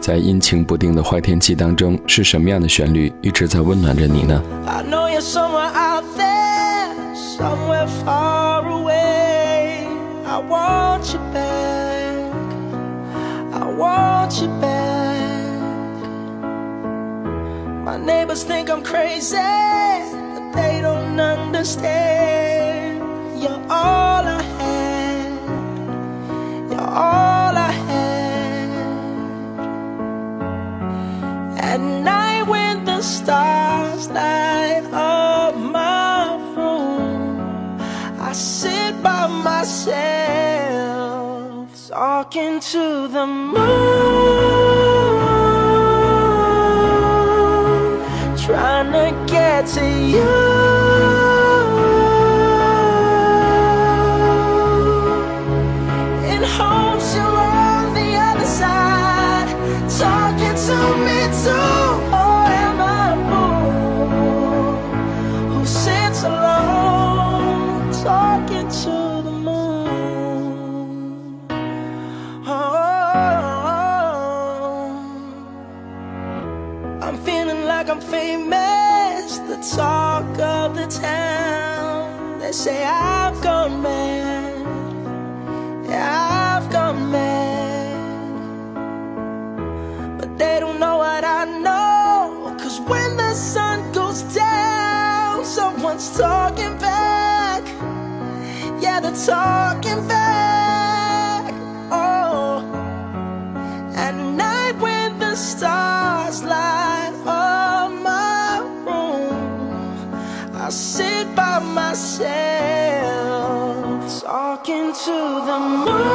在阴晴不定的坏天气当中，是什么样的旋律一直在温暖着你呢？At talking to the moon, trying to get to you. Say I've gone mad. Yeah, I've gone mad. But they don't know what I know. Cause when the sun goes down, someone's talking back. Yeah, they're talking back. To the moon,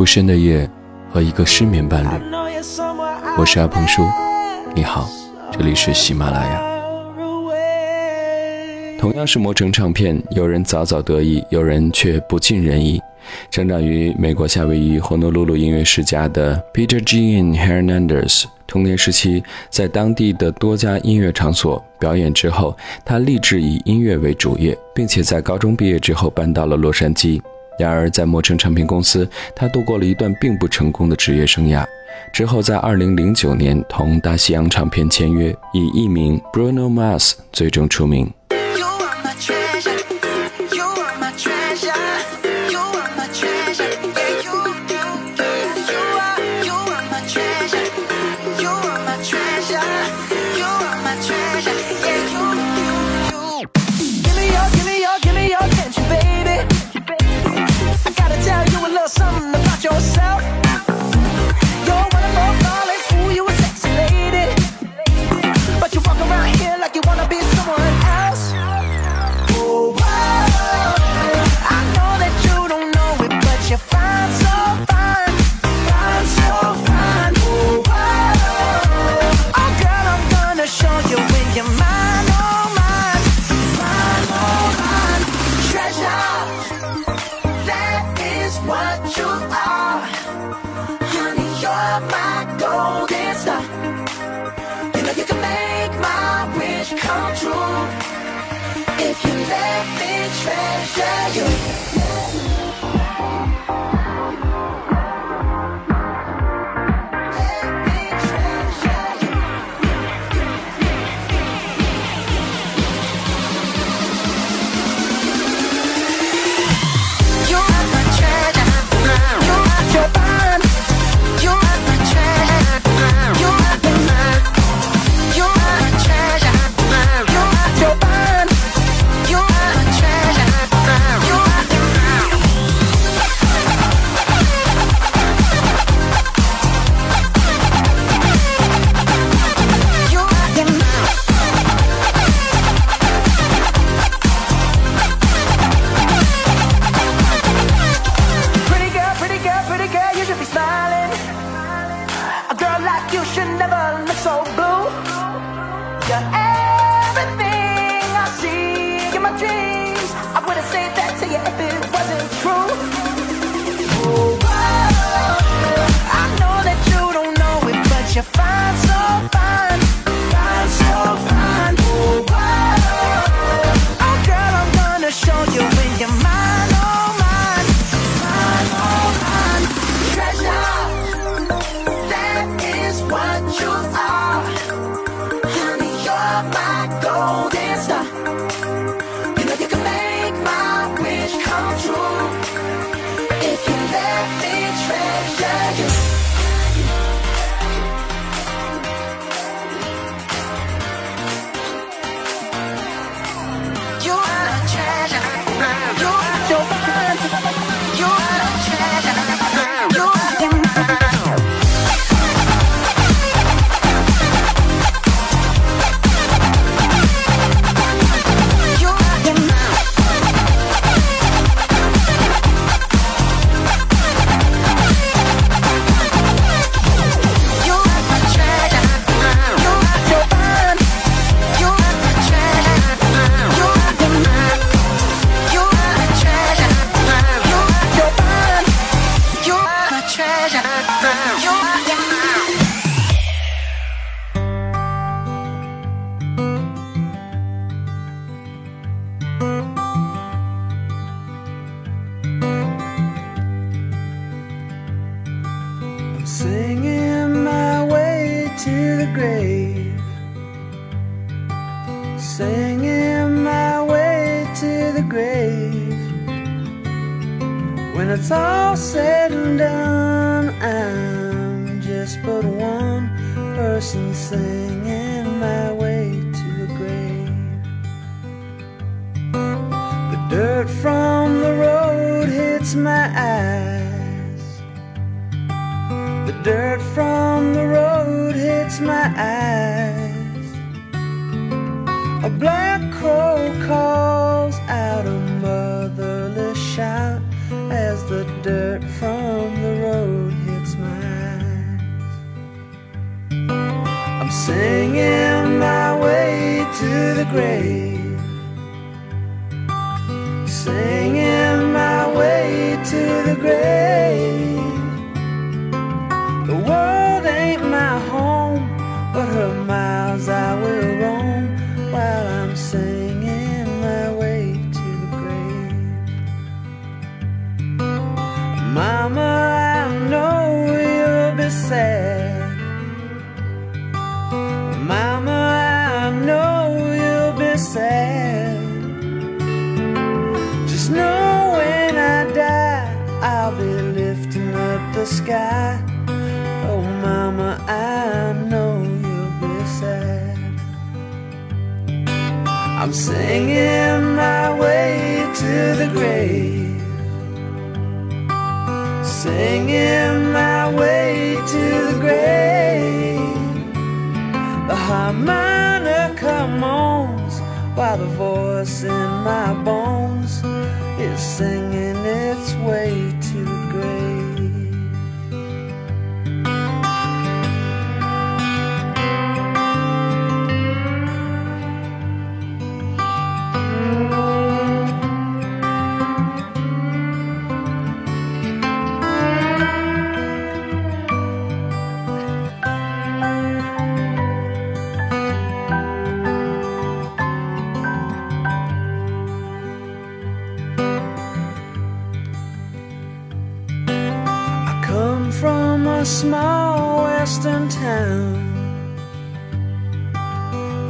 不深的夜和一个失眠伴侣。我是阿鹏叔你好，这里是喜马拉雅。同样是磨成唱片，有人早早得意，有人却不尽人意。成长于美国夏威夷霍诺露露音乐世家的 Peter Jean Hernandez，童年时期在当地的多家音乐场所表演之后，他立志以音乐为主业，并且在高中毕业之后搬到了洛杉矶。然而，在魔城唱片公司，他度过了一段并不成功的职业生涯。之后，在2009年同大西洋唱片签约，以艺名 Bruno Mars 最终出名。Something about yourself. if you let me treasure you. the grave. I'm singing my way to the grave. Singing my way to the grave. The harmonica moans while the voice in my bones is singing its way. A small western town.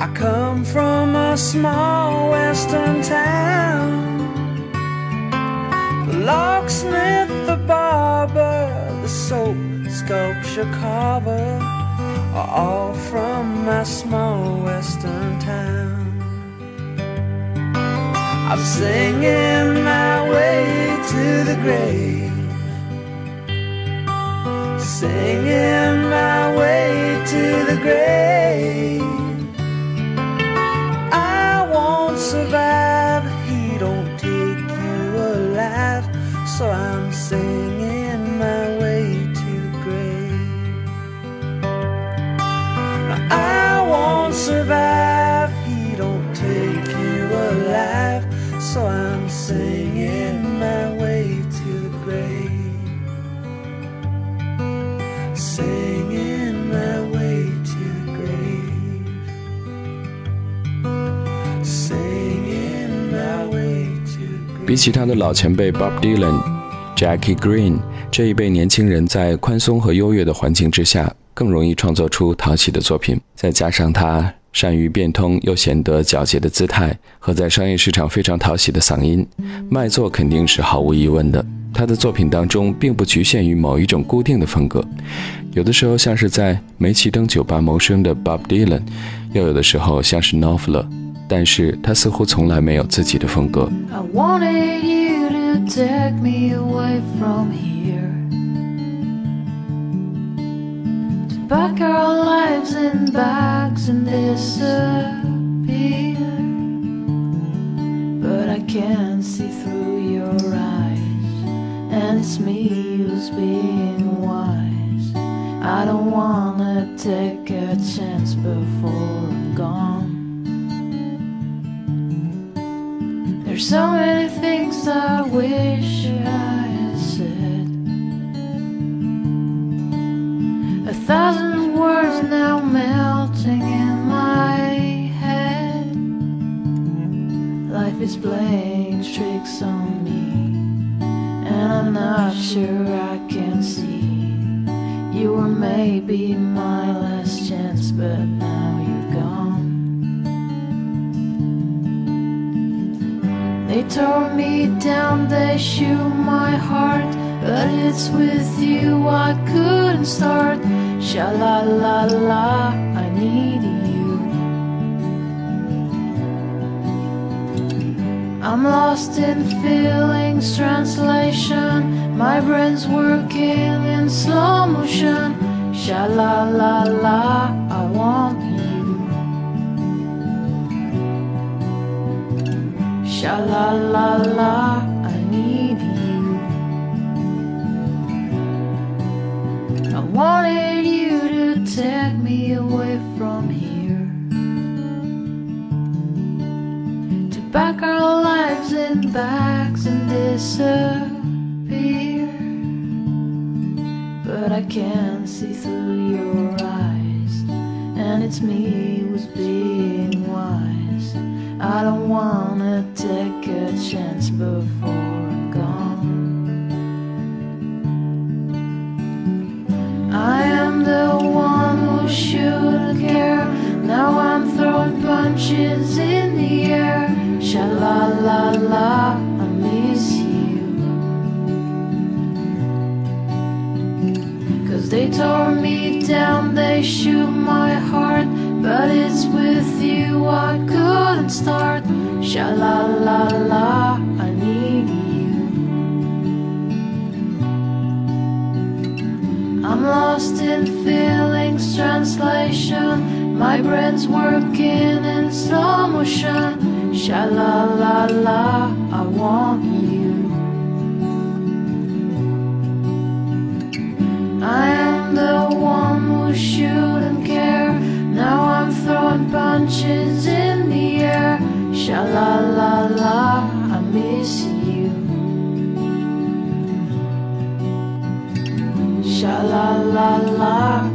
I come from a small western town. The locksmith, the barber, the soap sculpture carver are all from my small western town. I'm singing my way to the grave singing my way to the grave. I won't survive, he don't take you alive, so I'm singing 比起他的老前辈 Bob Dylan、Jackie Green 这一辈年轻人，在宽松和优越的环境之下，更容易创作出讨喜的作品。再加上他善于变通又显得皎洁的姿态和在商业市场非常讨喜的嗓音，卖座肯定是毫无疑问的。他的作品当中并不局限于某一种固定的风格，有的时候像是在煤气灯酒吧谋生的 Bob Dylan，又有的时候像是 n o f l e r 但是他似乎从来没有自己的风格。 I wanted you to take me away from here. To pack our lives in bags and disappear. But I can't see through your eyes, and it's me who's being wise. I don't wanna take a chance before I'm gone. There's so many things I wish I had said. A thousand words now melting in my head. Life is playing tricks on me, and I'm not sure I can see. You were maybe my last chance, but now They tore me down, they shoot my heart. But it's with you I couldn't start. Sha la la la, I need you. I'm lost in feelings, translation. My brain's working in slow motion. Sha la la la, Sha la la la, I need you. I wanted you to take me away from here. To pack our lives in bags and disappear. But I can't see through your eyes, and it's me who's being wise. I don't wanna a chance before I'm gone. I am the one who should care. Now I'm throwing punches in the air. Sha la la la, I miss you. Cause they tore me down, they shoot my heart. But it's with you I couldn't start. Sha la la la, I need you. I'm lost in feelings, translation. My brain's working in slow motion. Sha la la la, I want you. I am the one who shouldn't Punches in the air. Sha la la la, I miss you. Sha la la la,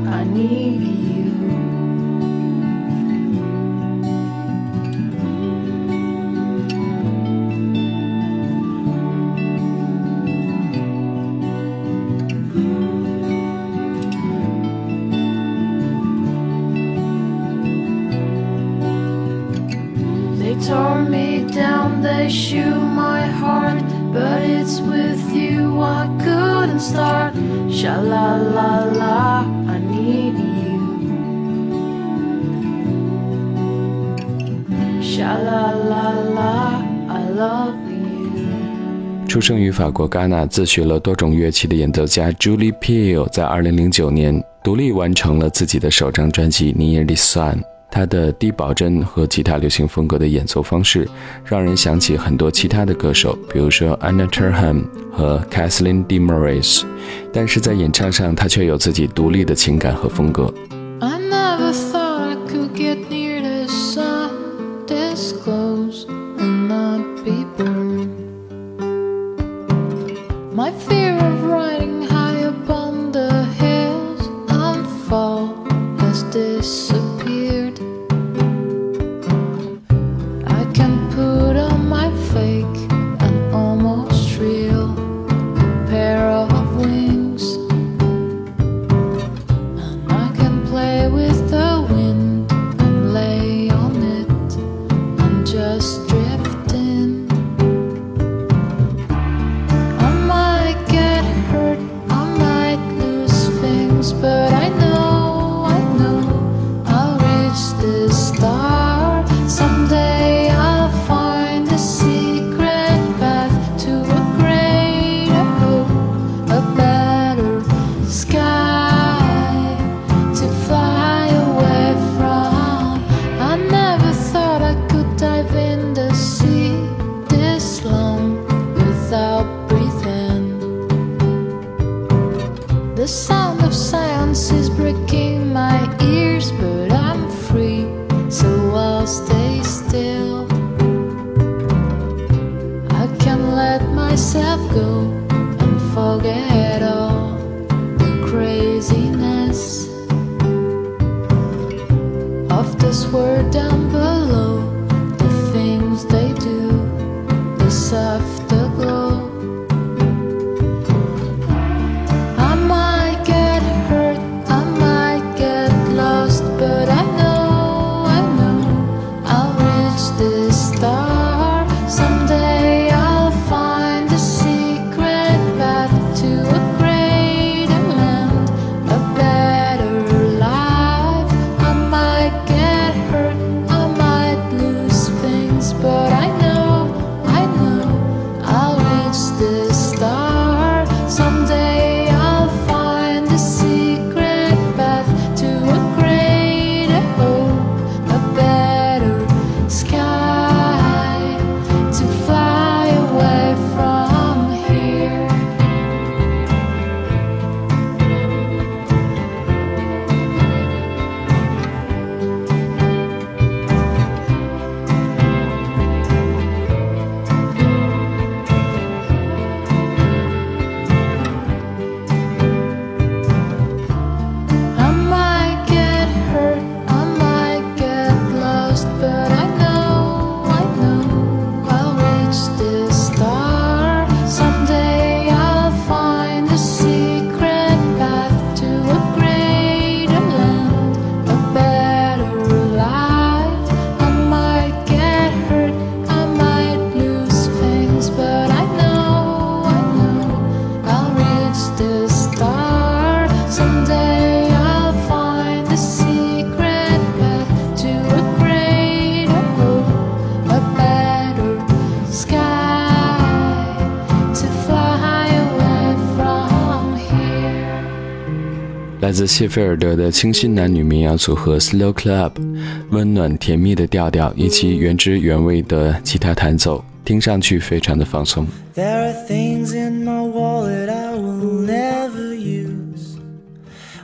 出生于法国戛纳、自学了多种乐器的演奏家 Julie Peel，在2009年独立完成了自己的首张专辑《Nearly Sun》。他的低保真和其他流行风格的演奏方式，让人想起很多其他的歌手，比如说 Anna Turham 和 Kathleen DeMaris。但是在演唱上，他却有自己独立的情感和风格。自谢菲尔德的清新男女民谣组合 Slow Club，温暖甜蜜的调调以及原汁原味的吉他弹奏，听上去非常的放松。There are things in my wallet I will never use.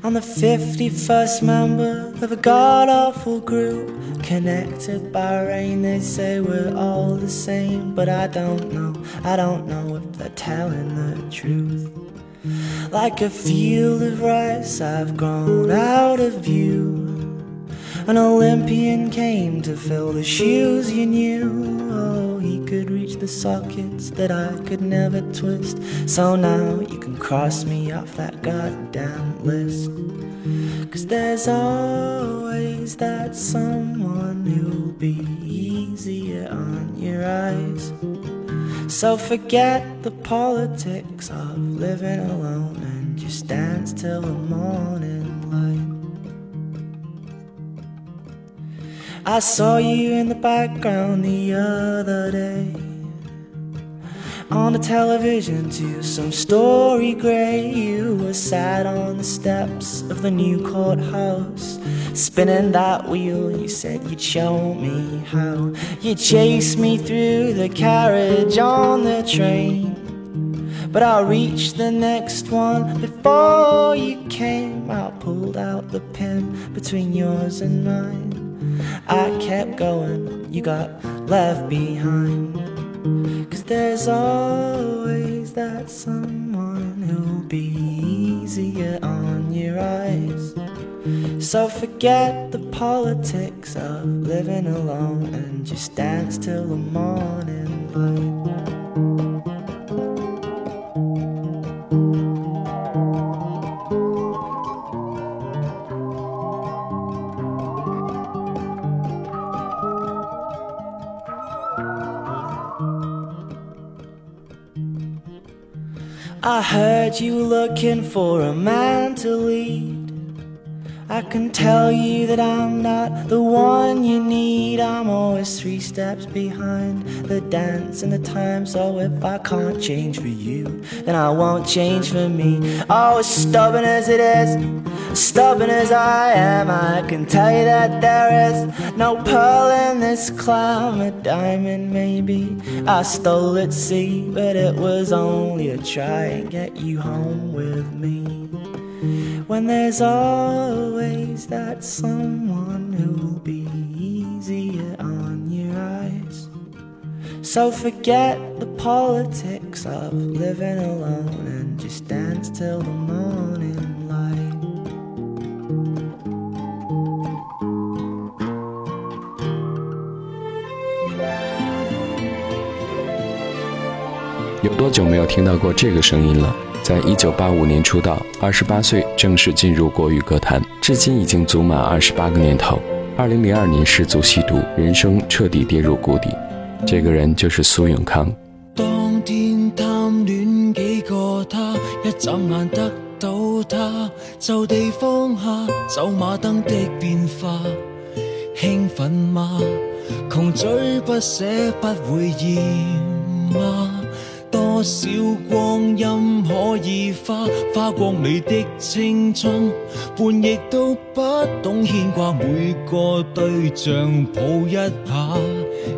I'm the 51st member of a god awful group. Connected by rain, they say we're all the same. But I don't know, I don't know if they're telling the truth. Like a field of rice, I've grown out of view. An Olympian came to fill the shoes you knew. Oh, he could reach the sockets that I could never twist. So now you can cross me off that goddamn list. Cause there's always that someone who'll be easier on your eyes. So forget the politics of living alone and just dance till the morning light. I saw you in the background the other day on the television to some story grey. You were sat on the steps of the new courthouse, spinning that wheel. You said you'd show me how. You chased me through the carriage on the train. But I reached the next one before you came. I pulled out the pin between yours and mine. I kept going, you got left behind. Cause there's always that someone who'll be easier on your eyes. So forget the politics of living alone and just dance till the morning light. I heard you looking for a man to lead. I can tell you that I'm not the one you need. I'm always three steps behind the dance and the time. So if I can't change for you, then I won't change for me. Oh, as stubborn as it is, stubborn as I am, I can tell you that there is no pearl in this cloud. A diamond, maybe. I stole at sea, but it was only to try and get you home with me. When there's always that someone who'll be easier on your eyes. So forget the politics of living alone and just dance till the morning 有多久没有听到过这个声音了？在一九八五年出道，二十八岁正式进入国语歌坛，至今已经足满二十八个年头。二零零二年失足吸毒，人生彻底跌入谷底。这个人就是苏永康。當天貪戀幾個他，一眨眼得到他，就地放下走馬燈的變化，興奮嗎？窮追不捨不會厭嗎？少光陰可以花，花光你的青春，半亦都不懂牽掛，每個對象抱一下，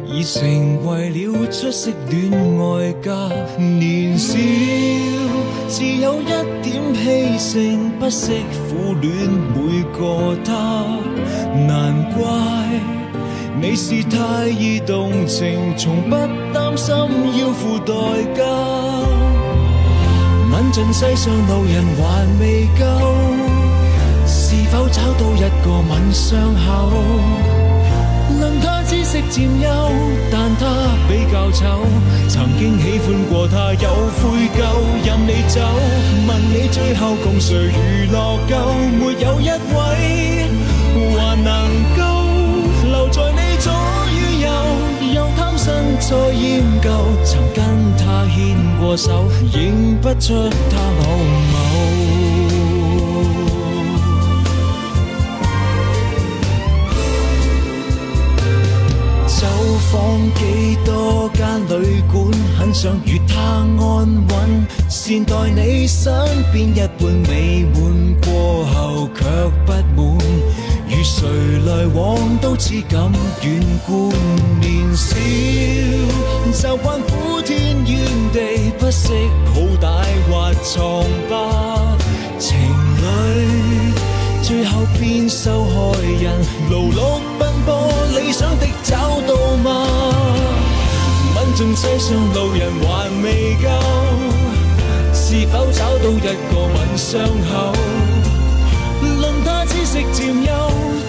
已成為了出色戀愛家。年少自有一點氣盛，不惜苦戀每個他，難怪。你是太易动情，从不担心要付代价。吻尽世上路人还未够，是否找到一个吻伤口？论他知识占优，但他比较丑。曾经喜欢过他有悔疚，任你走。问你最后共谁娱乐够？没有一位还能够。再厭舊，曾跟他牽過手，認不出他某某。走訪幾多間旅館，很想與他安穩，善待你身邊一半美滿過後卻不滿。與誰來往都只敢遠觀，年少就慣苦天怨地，不識好歹或藏疤，情侶最後變受害人，勞碌奔波，理想的找到嗎？問盡世上路人還未夠，是否找到一個吻傷口？論他知識佔優，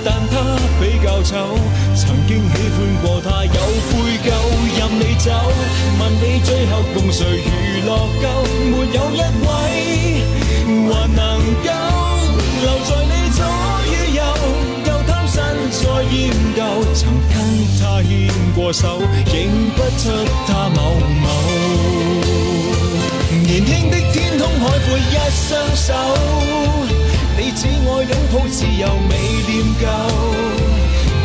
但他比較醜。曾經喜歡過他，有悔疚，任你走。問你最後共誰娛樂夠？沒有一位還能夠留在你左与右，又貪新再厌旧。曾跟他牽過過手，认不出他某某。年輕的天空海闊一雙手，只愛擁抱自由未念舊，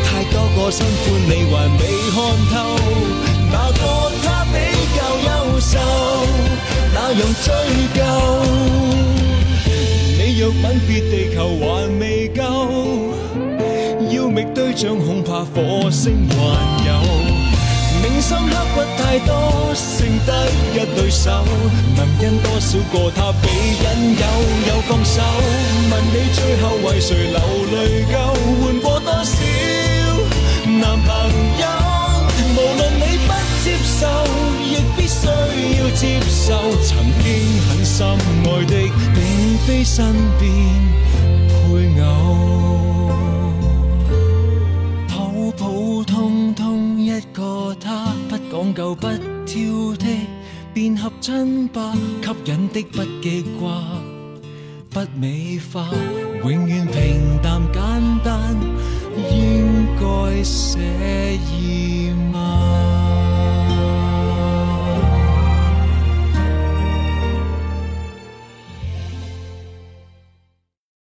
太多個新歡你還未看透，哪個他比較優秀，那樣追究？你若吻別地球還未夠，要覓對象恐怕火星還有。銘心刻骨太多，剩得一對手，能因多少个他被引诱又放手？問你最後為誰流淚夠，換過多少男朋友？無論你不接受，亦必須要接受。曾經很深愛的，并非身邊配偶。講究不挑剔，便合衬吧。吸引的不记挂，不美化，永远平淡简单，应该写意。